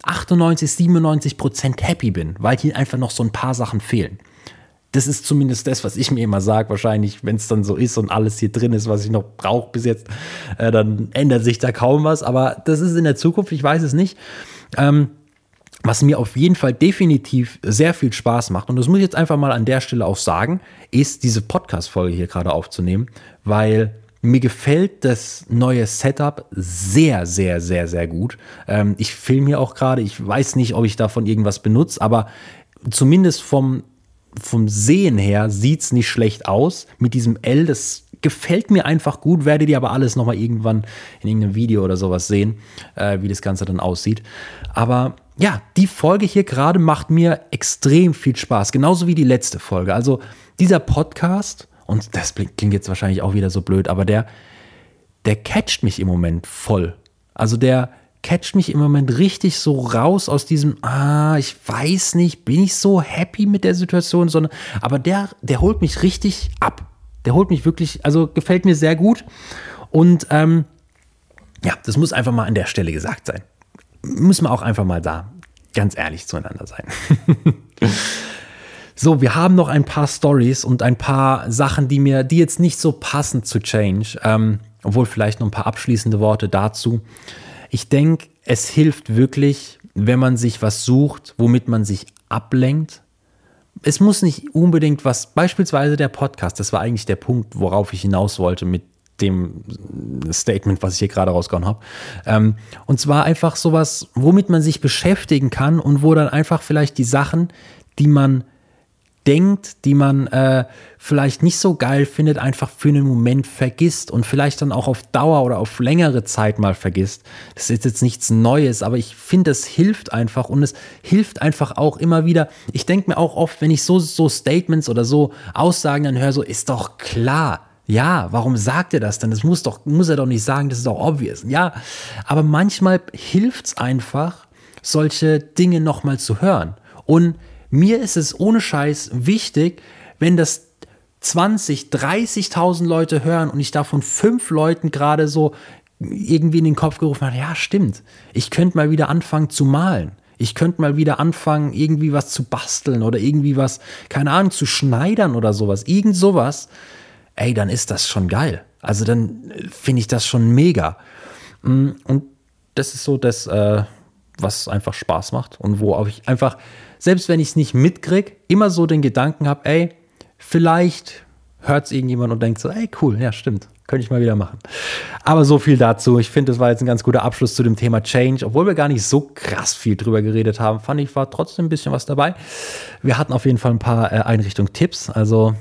98, 97 Prozent happy bin, weil hier einfach noch so ein paar Sachen fehlen. Das ist zumindest das, was ich mir immer sage. Wahrscheinlich, wenn es dann so ist und alles hier drin ist, was ich noch brauche bis jetzt, äh, dann ändert sich da kaum was. Aber das ist in der Zukunft, ich weiß es nicht. Ähm, was mir auf jeden Fall definitiv sehr viel Spaß macht, und das muss ich jetzt einfach mal an der Stelle auch sagen, ist diese Podcast-Folge hier gerade aufzunehmen, weil mir gefällt das neue Setup sehr, sehr, sehr, sehr gut. Ähm, ich filme hier auch gerade, ich weiß nicht, ob ich davon irgendwas benutze, aber zumindest vom vom Sehen her sieht es nicht schlecht aus. Mit diesem L, das gefällt mir einfach gut. Werdet ihr aber alles nochmal irgendwann in irgendeinem Video oder sowas sehen, äh, wie das Ganze dann aussieht. Aber ja, die Folge hier gerade macht mir extrem viel Spaß. Genauso wie die letzte Folge. Also dieser Podcast, und das klingt jetzt wahrscheinlich auch wieder so blöd, aber der, der catcht mich im Moment voll. Also der, catcht mich im Moment richtig so raus aus diesem, ah, ich weiß nicht, bin ich so happy mit der Situation, sondern, aber der, der holt mich richtig ab. Der holt mich wirklich, also gefällt mir sehr gut. Und ähm, ja, das muss einfach mal an der Stelle gesagt sein. Müssen wir auch einfach mal da ganz ehrlich zueinander sein. so, wir haben noch ein paar Stories und ein paar Sachen, die mir, die jetzt nicht so passen zu Change, ähm, obwohl vielleicht noch ein paar abschließende Worte dazu. Ich denke, es hilft wirklich, wenn man sich was sucht, womit man sich ablenkt. Es muss nicht unbedingt was, beispielsweise der Podcast, das war eigentlich der Punkt, worauf ich hinaus wollte mit dem Statement, was ich hier gerade rausgehauen habe. Ähm, und zwar einfach sowas, womit man sich beschäftigen kann und wo dann einfach vielleicht die Sachen, die man denkt, die man äh, vielleicht nicht so geil findet, einfach für einen Moment vergisst und vielleicht dann auch auf Dauer oder auf längere Zeit mal vergisst. Das ist jetzt nichts Neues, aber ich finde, es hilft einfach und es hilft einfach auch immer wieder. Ich denke mir auch oft, wenn ich so, so Statements oder so Aussagen dann höre, so ist doch klar. Ja, warum sagt er das denn? Das muss doch, muss er doch nicht sagen, das ist doch obvious. Ja, aber manchmal hilft es einfach, solche Dinge nochmal zu hören. Und mir ist es ohne Scheiß wichtig, wenn das 20, 30.000 Leute hören und ich davon fünf Leuten gerade so irgendwie in den Kopf gerufen habe, ja, stimmt, ich könnte mal wieder anfangen zu malen. Ich könnte mal wieder anfangen, irgendwie was zu basteln oder irgendwie was, keine Ahnung, zu schneidern oder sowas. Irgend sowas. Ey, dann ist das schon geil. Also dann finde ich das schon mega. Mm, und das ist so das, äh, was einfach Spaß macht und wo ich einfach selbst wenn ich es nicht mitkriege, immer so den Gedanken habe, ey, vielleicht hört es irgendjemand und denkt so, ey, cool, ja, stimmt, könnte ich mal wieder machen. Aber so viel dazu. Ich finde, das war jetzt ein ganz guter Abschluss zu dem Thema Change. Obwohl wir gar nicht so krass viel drüber geredet haben, fand ich, war trotzdem ein bisschen was dabei. Wir hatten auf jeden Fall ein paar äh, Einrichtung-Tipps. Also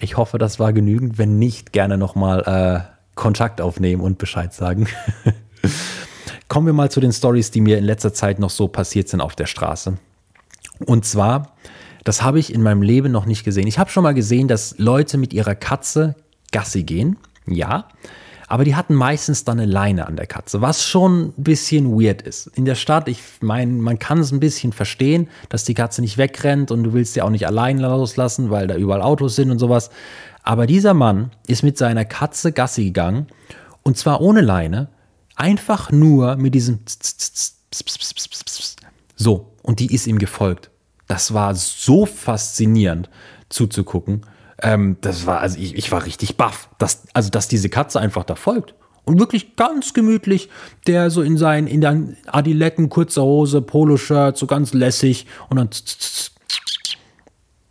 ich hoffe, das war genügend. Wenn nicht, gerne nochmal äh, Kontakt aufnehmen und Bescheid sagen. Kommen wir mal zu den Stories, die mir in letzter Zeit noch so passiert sind auf der Straße. Und zwar, das habe ich in meinem Leben noch nicht gesehen. Ich habe schon mal gesehen, dass Leute mit ihrer Katze Gassi gehen. Ja. Aber die hatten meistens dann eine Leine an der Katze, was schon ein bisschen weird ist. In der Stadt, ich meine, man kann es ein bisschen verstehen, dass die Katze nicht wegrennt und du willst sie auch nicht allein loslassen, weil da überall Autos sind und sowas. Aber dieser Mann ist mit seiner Katze Gassi gegangen und zwar ohne Leine, Einfach nur mit diesem so, und die ist ihm gefolgt. Das war so faszinierend zuzugucken. Ähm, das war, also ich, ich war richtig baff, dass, also dass diese Katze einfach da folgt. Und wirklich ganz gemütlich, der so in seinen, in den Adiletten, kurzer Hose, Poloshirt, so ganz lässig und dann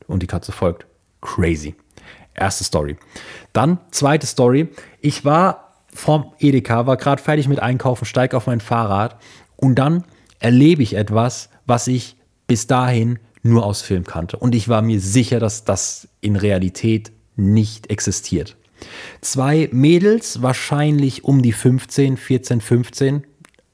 und die Katze folgt. Crazy. Erste Story. Dann zweite Story. Ich war vom Edeka, war gerade fertig mit Einkaufen, steige auf mein Fahrrad und dann erlebe ich etwas, was ich bis dahin nur aus Film kannte. Und ich war mir sicher, dass das in Realität nicht existiert. Zwei Mädels, wahrscheinlich um die 15, 14, 15.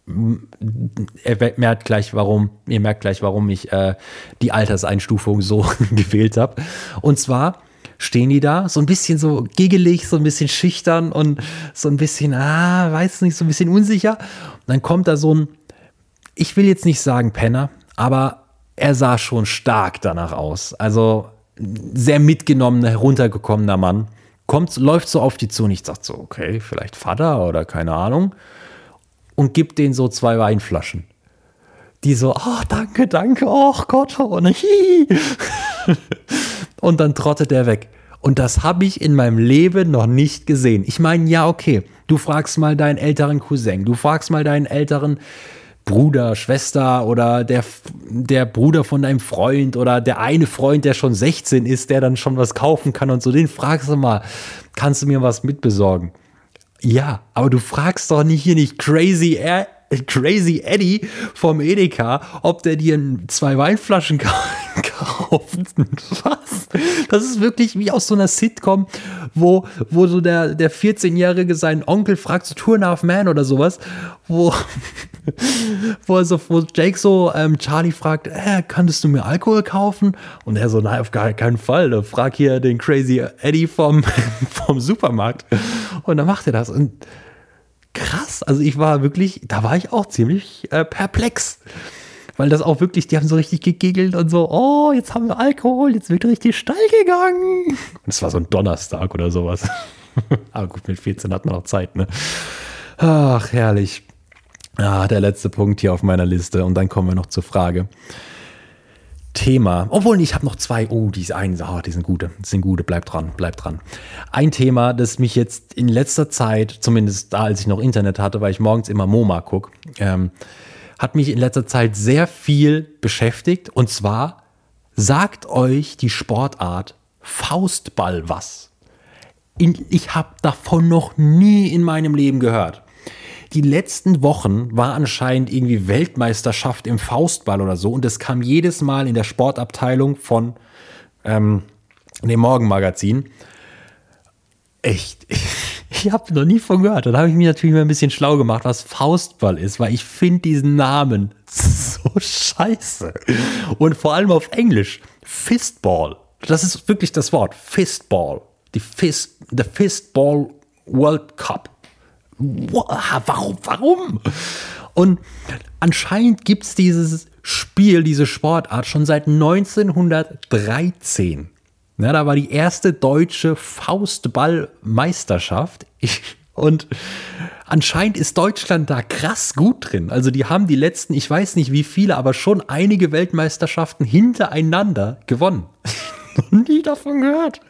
Ihr merkt gleich, warum, ihr merkt gleich, warum ich äh, die Alterseinstufung so gewählt habe. Und zwar stehen die da, so ein bisschen so giggelig, so ein bisschen schüchtern und so ein bisschen, ah, weiß nicht, so ein bisschen unsicher. Und dann kommt da so ein, ich will jetzt nicht sagen Penner, aber er sah schon stark danach aus. Also sehr mitgenommener, heruntergekommener Mann. Kommt, läuft so auf die zu und ich sag so, okay, vielleicht Vater oder keine Ahnung. Und gibt denen so zwei Weinflaschen. Die so, oh, danke, danke, oh Gott, ne, Und dann trottet er weg. Und das habe ich in meinem Leben noch nicht gesehen. Ich meine, ja, okay, du fragst mal deinen älteren Cousin, du fragst mal deinen älteren Bruder, Schwester oder der, der Bruder von deinem Freund oder der eine Freund, der schon 16 ist, der dann schon was kaufen kann und so, den fragst du mal, kannst du mir was mitbesorgen? Ja, aber du fragst doch nicht hier nicht Crazy, er Crazy Eddie vom Edeka, ob der dir zwei Weinflaschen. Was? Das ist wirklich wie aus so einer Sitcom, wo, wo so der, der 14-Jährige seinen Onkel fragt, so a Half Man oder sowas, wo, wo, so, wo Jake so ähm, Charlie fragt, äh, könntest du mir Alkohol kaufen? Und er so, nein, auf gar keinen Fall. Frag hier den Crazy Eddie vom, vom Supermarkt. Und dann macht er das. Und krass. Also ich war wirklich, da war ich auch ziemlich äh, perplex. Weil das auch wirklich, die haben so richtig gegiggelt und so, oh, jetzt haben wir Alkohol, jetzt wird richtig steil gegangen. Und es war so ein Donnerstag oder sowas. Aber gut, mit 14 hat man auch Zeit, ne? Ach, herrlich. Ah, der letzte Punkt hier auf meiner Liste. Und dann kommen wir noch zur Frage. Thema, obwohl ich habe noch zwei, oh, die, einen, oh, die sind gute, die sind gute, bleib dran, bleib dran. Ein Thema, das mich jetzt in letzter Zeit, zumindest da, als ich noch Internet hatte, weil ich morgens immer MoMA gucke, ähm, hat mich in letzter Zeit sehr viel beschäftigt. Und zwar sagt euch die Sportart Faustball was. In, ich habe davon noch nie in meinem Leben gehört die letzten Wochen war anscheinend irgendwie Weltmeisterschaft im Faustball oder so und es kam jedes Mal in der Sportabteilung von ähm, dem Morgenmagazin. Echt, ich, habe noch nie von gehört. Dann habe ich mich natürlich mal ein bisschen schlau gemacht, was Faustball ist, weil ich finde diesen Namen so scheiße. Und vor allem auf Englisch. Fistball. Das ist wirklich das Wort. Fistball. Die Fist, the Fistball World Cup warum, warum? Und anscheinend gibt es dieses Spiel, diese Sportart schon seit 1913. Ja, da war die erste deutsche Faustballmeisterschaft. Und anscheinend ist Deutschland da krass gut drin. Also die haben die letzten, ich weiß nicht wie viele, aber schon einige Weltmeisterschaften hintereinander gewonnen noch nie davon gehört.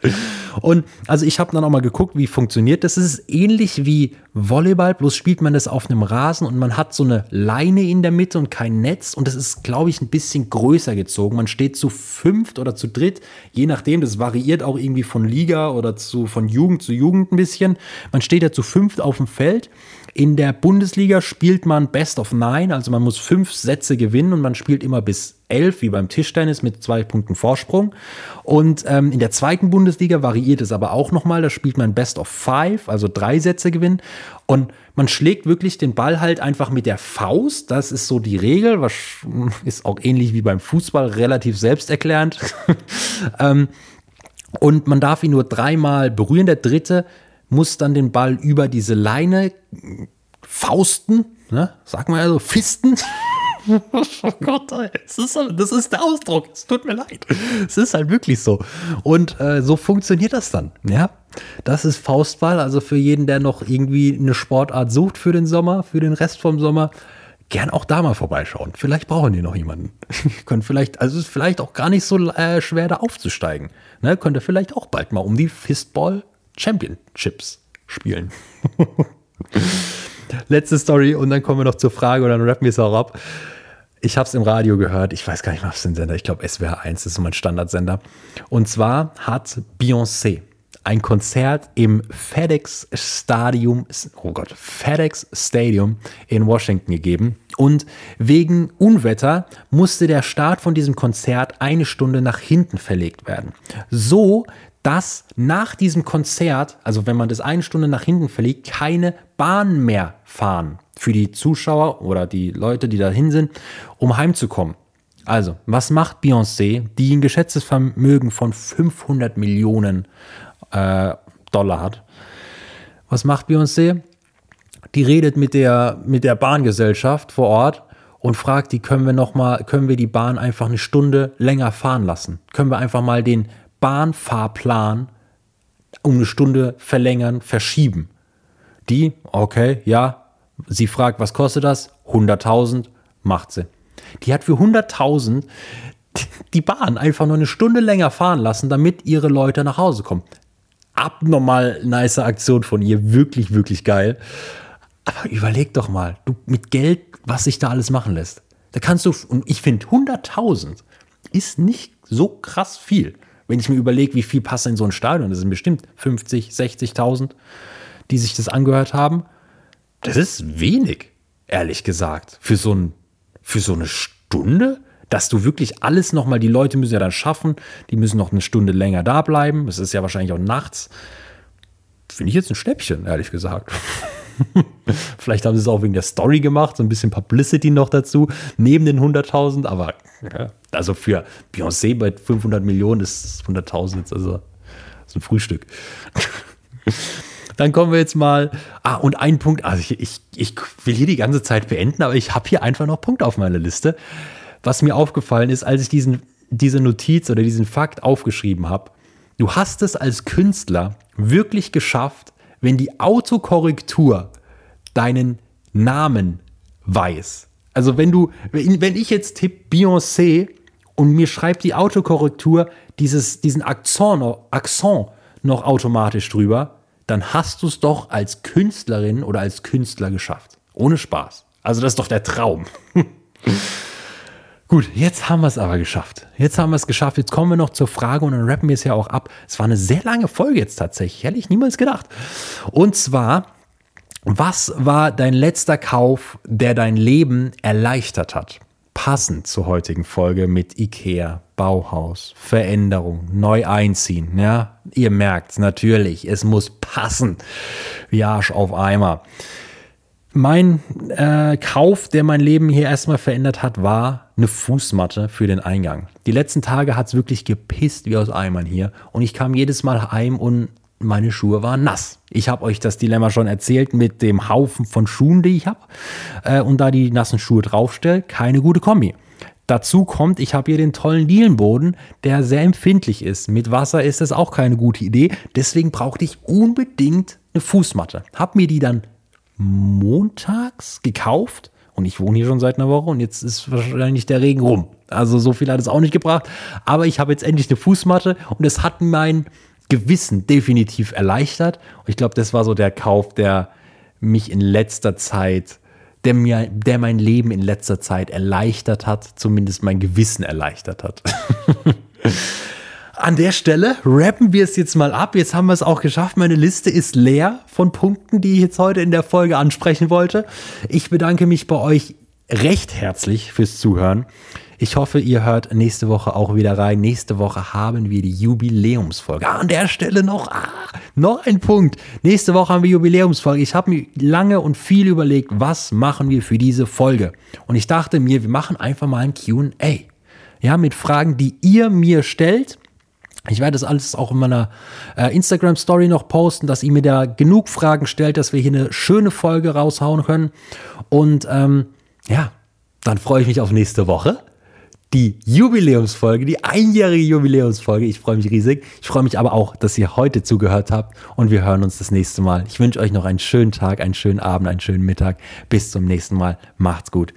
Und also ich habe dann auch mal geguckt, wie funktioniert das. Es ist ähnlich wie Volleyball, bloß spielt man das auf einem Rasen und man hat so eine Leine in der Mitte und kein Netz und das ist, glaube ich, ein bisschen größer gezogen. Man steht zu fünft oder zu dritt, je nachdem, das variiert auch irgendwie von Liga oder zu, von Jugend zu Jugend ein bisschen. Man steht ja zu fünft auf dem Feld. In der Bundesliga spielt man Best of Nine, also man muss fünf Sätze gewinnen und man spielt immer bis elf, wie beim Tischtennis mit zwei Punkten Vorsprung. Und ähm, in der zweiten Bundesliga variiert es aber auch nochmal. Da spielt man Best of Five, also drei Sätze gewinnen. Und man schlägt wirklich den Ball halt einfach mit der Faust. Das ist so die Regel. Was ist auch ähnlich wie beim Fußball relativ selbsterklärend. ähm, und man darf ihn nur dreimal berühren. Der dritte muss dann den Ball über diese Leine fausten, ne? sag mal also, fisten. oh Gott, es ist, das ist der Ausdruck. Es tut mir leid. Es ist halt wirklich so. Und äh, so funktioniert das dann. Ja, das ist Faustball. Also für jeden, der noch irgendwie eine Sportart sucht für den Sommer, für den Rest vom Sommer, gern auch da mal vorbeischauen. Vielleicht brauchen die noch jemanden. Können vielleicht, also ist vielleicht auch gar nicht so äh, schwer da aufzusteigen. Ne? Könnt ihr vielleicht auch bald mal um die Fistball Championships spielen. Letzte Story und dann kommen wir noch zur Frage und dann rappen wir es auch ab. Ich habe es im Radio gehört, ich weiß gar nicht, was für ein Sender, ich glaube SWR 1 ist so mein Standardsender. Und zwar hat Beyoncé ein Konzert im FedEx Stadium, oh Gott, FedEx Stadium in Washington gegeben. Und wegen Unwetter musste der Start von diesem Konzert eine Stunde nach hinten verlegt werden. So, dass nach diesem Konzert, also wenn man das eine Stunde nach hinten verlegt, keine Bahn mehr fahren für die Zuschauer oder die Leute, die dahin sind, um heimzukommen. Also, was macht Beyoncé, die ein geschätztes Vermögen von 500 Millionen äh, Dollar hat? Was macht Beyoncé? Die redet mit der, mit der Bahngesellschaft vor Ort und fragt die, können wir noch mal, können wir die Bahn einfach eine Stunde länger fahren lassen? Können wir einfach mal den Bahnfahrplan um eine Stunde verlängern, verschieben. Die, okay, ja, sie fragt, was kostet das? 100.000, macht sie. Die hat für 100.000 die Bahn einfach nur eine Stunde länger fahren lassen, damit ihre Leute nach Hause kommen. Abnormal nice Aktion von ihr, wirklich, wirklich geil. Aber überleg doch mal, du mit Geld, was sich da alles machen lässt. Da kannst du, und ich finde 100.000 ist nicht so krass viel. Wenn ich mir überlege, wie viel passen in so ein Stadion, das sind bestimmt 50, 60.000, die sich das angehört haben. Das ist wenig, ehrlich gesagt, für so, ein, für so eine Stunde, dass du wirklich alles nochmal, die Leute müssen ja dann schaffen, die müssen noch eine Stunde länger da bleiben. Es ist ja wahrscheinlich auch nachts. Finde ich jetzt ein Schnäppchen, ehrlich gesagt. Vielleicht haben sie es auch wegen der Story gemacht, so ein bisschen Publicity noch dazu, neben den 100.000, aber ja, also für Beyoncé bei 500 Millionen ist 100.000 jetzt also so ein Frühstück. Dann kommen wir jetzt mal. Ah, und ein Punkt. Also ich, ich, ich will hier die ganze Zeit beenden, aber ich habe hier einfach noch Punkt auf meiner Liste. Was mir aufgefallen ist, als ich diesen, diese Notiz oder diesen Fakt aufgeschrieben habe. Du hast es als Künstler wirklich geschafft, wenn die Autokorrektur deinen Namen weiß. Also wenn du, wenn ich jetzt tippe Beyoncé und mir schreibt die Autokorrektur dieses, diesen Akzent, Akzent noch automatisch drüber, dann hast du es doch als Künstlerin oder als Künstler geschafft. Ohne Spaß. Also das ist doch der Traum. Gut, jetzt haben wir es aber geschafft. Jetzt haben wir es geschafft. Jetzt kommen wir noch zur Frage und dann rappen wir es ja auch ab. Es war eine sehr lange Folge jetzt tatsächlich. Hätte ich niemals gedacht. Und zwar, was war dein letzter Kauf, der dein Leben erleichtert hat? Passend zur heutigen Folge mit IKEA, Bauhaus, Veränderung, neu einziehen. Ja, ihr merkt natürlich, es muss passen. Wie Arsch auf Eimer. Mein äh, Kauf, der mein Leben hier erstmal verändert hat, war eine Fußmatte für den Eingang. Die letzten Tage hat es wirklich gepisst wie aus Eimern hier. Und ich kam jedes Mal heim und meine Schuhe waren nass. Ich habe euch das Dilemma schon erzählt mit dem Haufen von Schuhen, die ich habe. Äh, und da die nassen Schuhe draufstelle, keine gute Kombi. Dazu kommt, ich habe hier den tollen Dielenboden, der sehr empfindlich ist. Mit Wasser ist das auch keine gute Idee. Deswegen brauchte ich unbedingt eine Fußmatte. Hab mir die dann montags gekauft und ich wohne hier schon seit einer Woche und jetzt ist wahrscheinlich der Regen rum. Also so viel hat es auch nicht gebracht. Aber ich habe jetzt endlich eine Fußmatte und es hat mein Gewissen definitiv erleichtert. Und ich glaube, das war so der Kauf, der mich in letzter Zeit, der mir, der mein Leben in letzter Zeit erleichtert hat, zumindest mein Gewissen erleichtert hat. An der Stelle rappen wir es jetzt mal ab. Jetzt haben wir es auch geschafft. Meine Liste ist leer von Punkten, die ich jetzt heute in der Folge ansprechen wollte. Ich bedanke mich bei euch recht herzlich fürs Zuhören. Ich hoffe, ihr hört nächste Woche auch wieder rein. Nächste Woche haben wir die Jubiläumsfolge. Ah, an der Stelle noch, ah, noch ein Punkt. Nächste Woche haben wir Jubiläumsfolge. Ich habe mir lange und viel überlegt, was machen wir für diese Folge. Und ich dachte mir, wir machen einfach mal ein QA. Ja, mit Fragen, die ihr mir stellt ich werde das alles auch in meiner äh, Instagram-Story noch posten, dass ihr mir da genug Fragen stellt, dass wir hier eine schöne Folge raushauen können. Und ähm, ja, dann freue ich mich auf nächste Woche. Die Jubiläumsfolge, die einjährige Jubiläumsfolge. Ich freue mich riesig. Ich freue mich aber auch, dass ihr heute zugehört habt und wir hören uns das nächste Mal. Ich wünsche euch noch einen schönen Tag, einen schönen Abend, einen schönen Mittag. Bis zum nächsten Mal. Macht's gut.